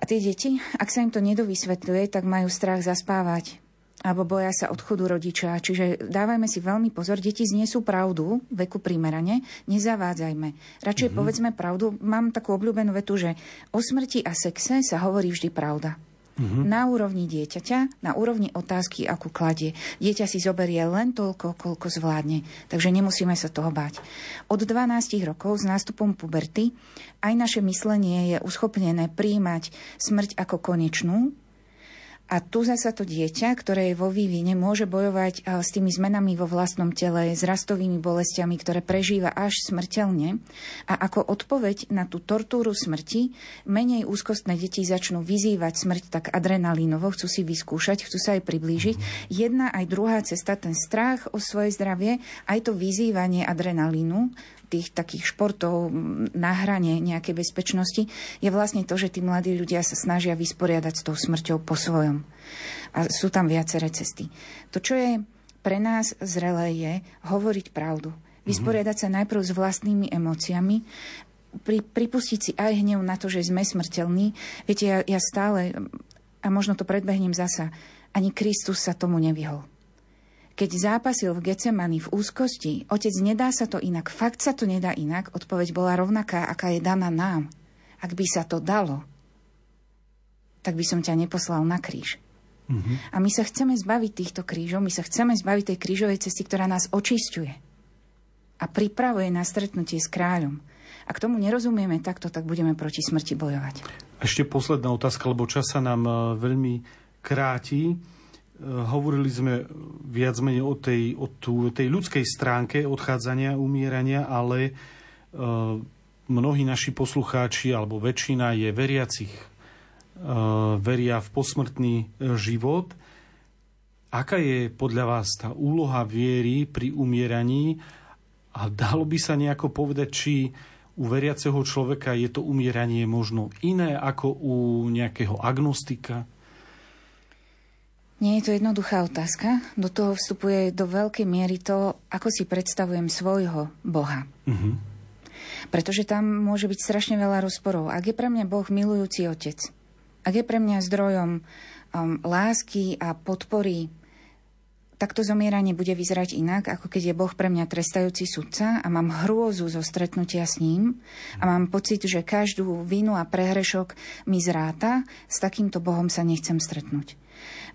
A tie deti, ak sa im to nedovysvetľuje, tak majú strach zaspávať alebo boja sa odchodu rodiča. Čiže dávajme si veľmi pozor, deti zniesú pravdu veku primerane, nezavádzajme. Radšej mm-hmm. povedzme pravdu. Mám takú obľúbenú vetu, že o smrti a sexe sa hovorí vždy pravda. Mm-hmm. Na úrovni dieťaťa, na úrovni otázky, akú kladie. Dieťa si zoberie len toľko, koľko zvládne. Takže nemusíme sa toho báť. Od 12 rokov s nástupom puberty aj naše myslenie je uschopnené príjmať smrť ako konečnú, a tu zasa to dieťa, ktoré je vo vývine, môže bojovať eh, s tými zmenami vo vlastnom tele, s rastovými bolestiami, ktoré prežíva až smrteľne. A ako odpoveď na tú tortúru smrti, menej úzkostné deti začnú vyzývať smrť tak adrenalínovo, chcú si vyskúšať, chcú sa aj priblížiť. Jedna aj druhá cesta, ten strach o svoje zdravie, aj to vyzývanie adrenalínu, tých takých športov na hrane nejakej bezpečnosti, je vlastne to, že tí mladí ľudia sa snažia vysporiadať s tou smrťou po svojom. A sú tam viaceré cesty. To, čo je pre nás zrelé, je hovoriť pravdu. Vysporiadať sa najprv s vlastnými emóciami, pri, pripustiť si aj hnev na to, že sme smrteľní. Viete, ja, ja stále, a možno to predbehnem zasa, ani Kristus sa tomu nevyhol. Keď zápasil v Getsemani v úzkosti, otec, nedá sa to inak, fakt sa to nedá inak, odpoveď bola rovnaká, aká je daná nám. Ak by sa to dalo, tak by som ťa neposlal na kríž. Mm-hmm. A my sa chceme zbaviť týchto krížov, my sa chceme zbaviť tej krížovej cesty, ktorá nás očistuje a pripravuje na stretnutie s kráľom. Ak tomu nerozumieme takto, tak budeme proti smrti bojovať. Ešte posledná otázka, lebo čas sa nám eh, veľmi kráti. Hovorili sme viac menej o tej, o tú, tej ľudskej stránke odchádzania, umierania, ale uh, mnohí naši poslucháči, alebo väčšina je veriacich, uh, veria v posmrtný život. Aká je podľa vás tá úloha viery pri umieraní a dalo by sa nejako povedať, či u veriaceho človeka je to umieranie možno iné ako u nejakého agnostika? Nie je to jednoduchá otázka. Do toho vstupuje do veľkej miery to, ako si predstavujem svojho Boha. Uh-huh. Pretože tam môže byť strašne veľa rozporov. Ak je pre mňa Boh milujúci otec, ak je pre mňa zdrojom um, lásky a podpory, tak to zomieranie bude vyzerať inak, ako keď je Boh pre mňa trestajúci sudca a mám hrôzu zo stretnutia s ním a mám pocit, že každú vinu a prehrešok mi zráta, s takýmto Bohom sa nechcem stretnúť.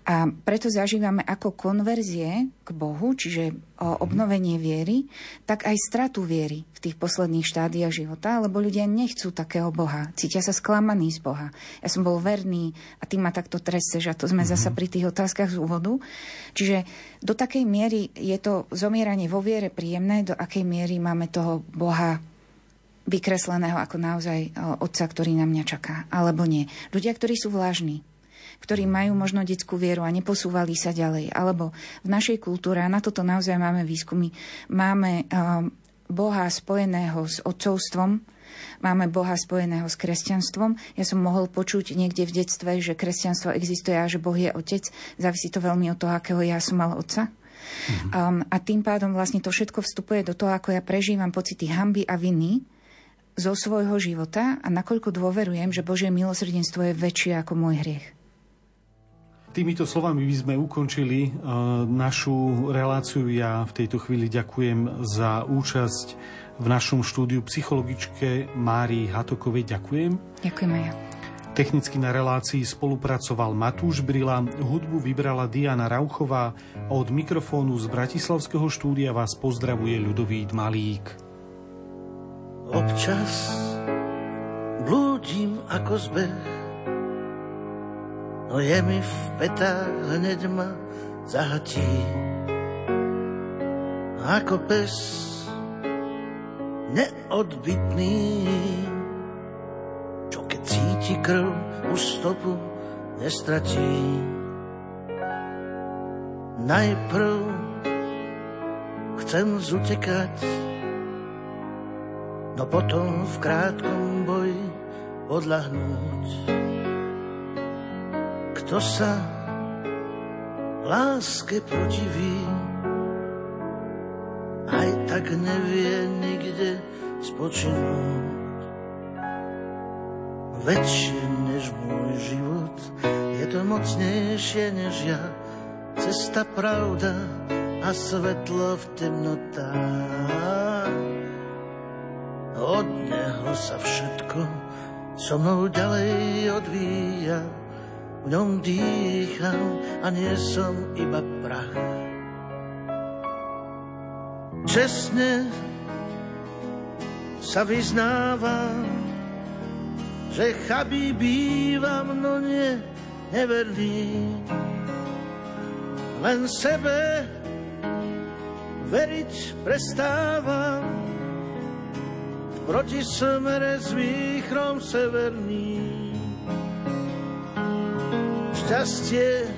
A preto zažívame ako konverzie k Bohu, čiže o obnovenie viery, tak aj stratu viery v tých posledných štádiách života, lebo ľudia nechcú takého Boha. Cítia sa sklamaní z Boha. Ja som bol verný a ty ma takto tresteš a to sme mm-hmm. zasa pri tých otázkach z úvodu. Čiže do takej miery je to zomieranie vo viere príjemné, do akej miery máme toho Boha vykresleného ako naozaj otca, ktorý na mňa čaká, alebo nie. Ľudia, ktorí sú vlážni, ktorí majú možno detskú vieru a neposúvali sa ďalej. Alebo v našej kultúre, a na toto naozaj máme výskumy, máme Boha spojeného s otcovstvom, máme Boha spojeného s kresťanstvom. Ja som mohol počuť niekde v detstve, že kresťanstvo existuje a že Boh je otec. Závisí to veľmi od toho, akého ja som mal otca. Mm-hmm. Um, a tým pádom vlastne to všetko vstupuje do toho, ako ja prežívam pocity hamby a viny zo svojho života a nakoľko dôverujem, že Božie milosrdenstvo je väčšie ako môj hriech. Týmito slovami by sme ukončili uh, našu reláciu. Ja v tejto chvíli ďakujem za účasť v našom štúdiu psychologičke Márii Hatokovej. Ďakujem. Ďakujem aj ja. Technicky na relácii spolupracoval Matúš Brila, hudbu vybrala Diana Rauchová a od mikrofónu z Bratislavského štúdia vás pozdravuje Ľudovít Malík. Občas blúdim ako zbeh no je mi v petách hneď ma zahatí. Ako pes neodbitný, čo keď cíti krv u stopu nestratí. Najprv chcem zutekať, no potom v krátkom boji odlahnúť. Kto sa láske protiví, aj tak nevie nikde spočinúť. Väčšie než môj život, je to mocnejšie než ja, cesta pravda a svetlo v temnotách. Od neho sa všetko so mnou ďalej odvíja, v ňom dýcham a nie som iba prach. Čestne sa vyznávam, že chabí bývam, no nie neverný. Len sebe veriť prestávam, v protismere s výchrom severný. Šťastie,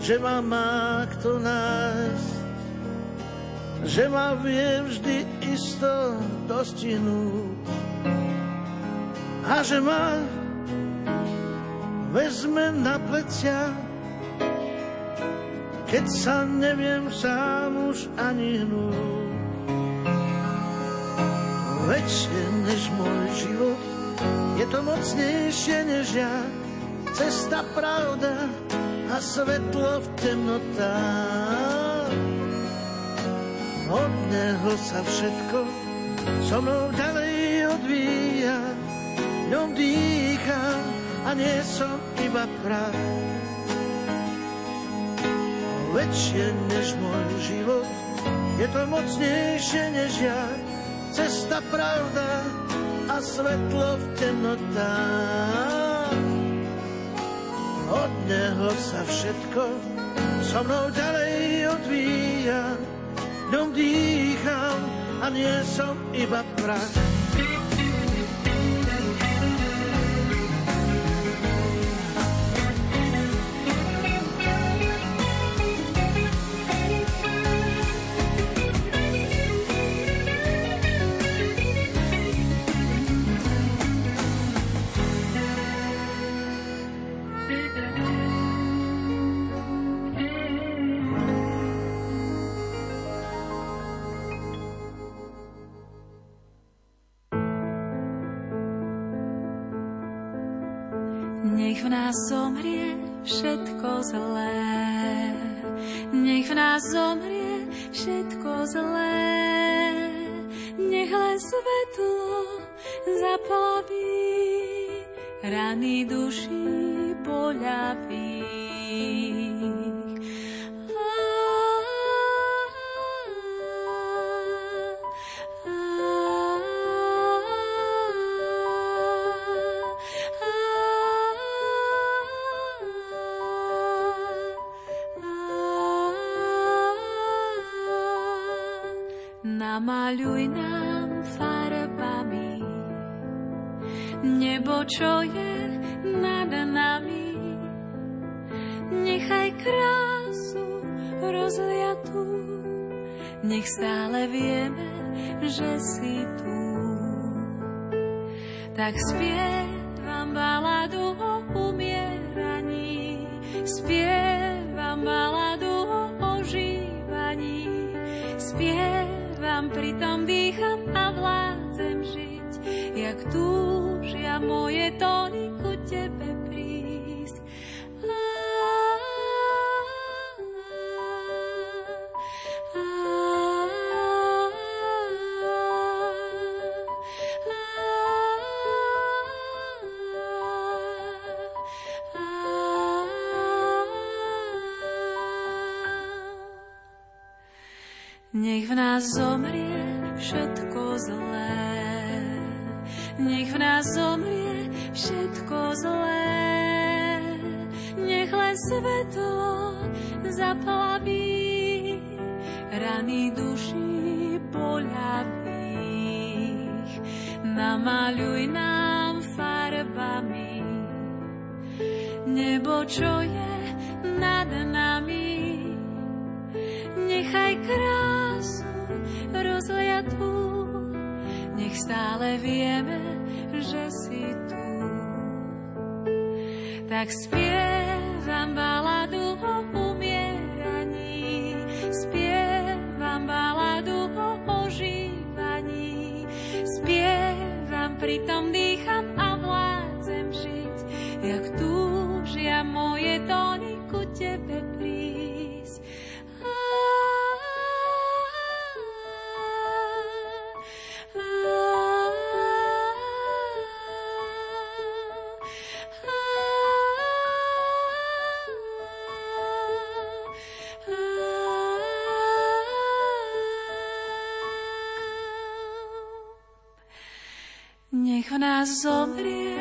že ma má kto nájsť, že ma vie vždy isto dostihnúť. A že ma vezme na plecia, keď sa neviem sám už ani hnúť. Väčšie než môj život, je to mocnejšie než ja, cesta pravda a svetlo v temnotách. Od neho sa všetko so mnou ďalej odvíja, ňom dýcham a nie som iba prach. Väčšie než môj život, je to mocnejšie než ja, cesta pravda a svetlo v temnotách. Od neho sa všetko so mnou ďalej odvíja, ňom dýcham a nie som iba prach. Nás zomrie všetko zlé. Nech v nás zomrie všetko zlé. Nech len svetlo zaplaví rany duší poľaví. Nech v nás zomrie všetko zlé. Nech v nás zomrie všetko zlé. Nech len svetlo zaplaví rany duší poľavých. Namaľuj nám farbami nebo, čo je stále vieme, že si tu. Tak spievam baladu o umieraní, spievam baladu o ožívaní, spievam, pritom zomrie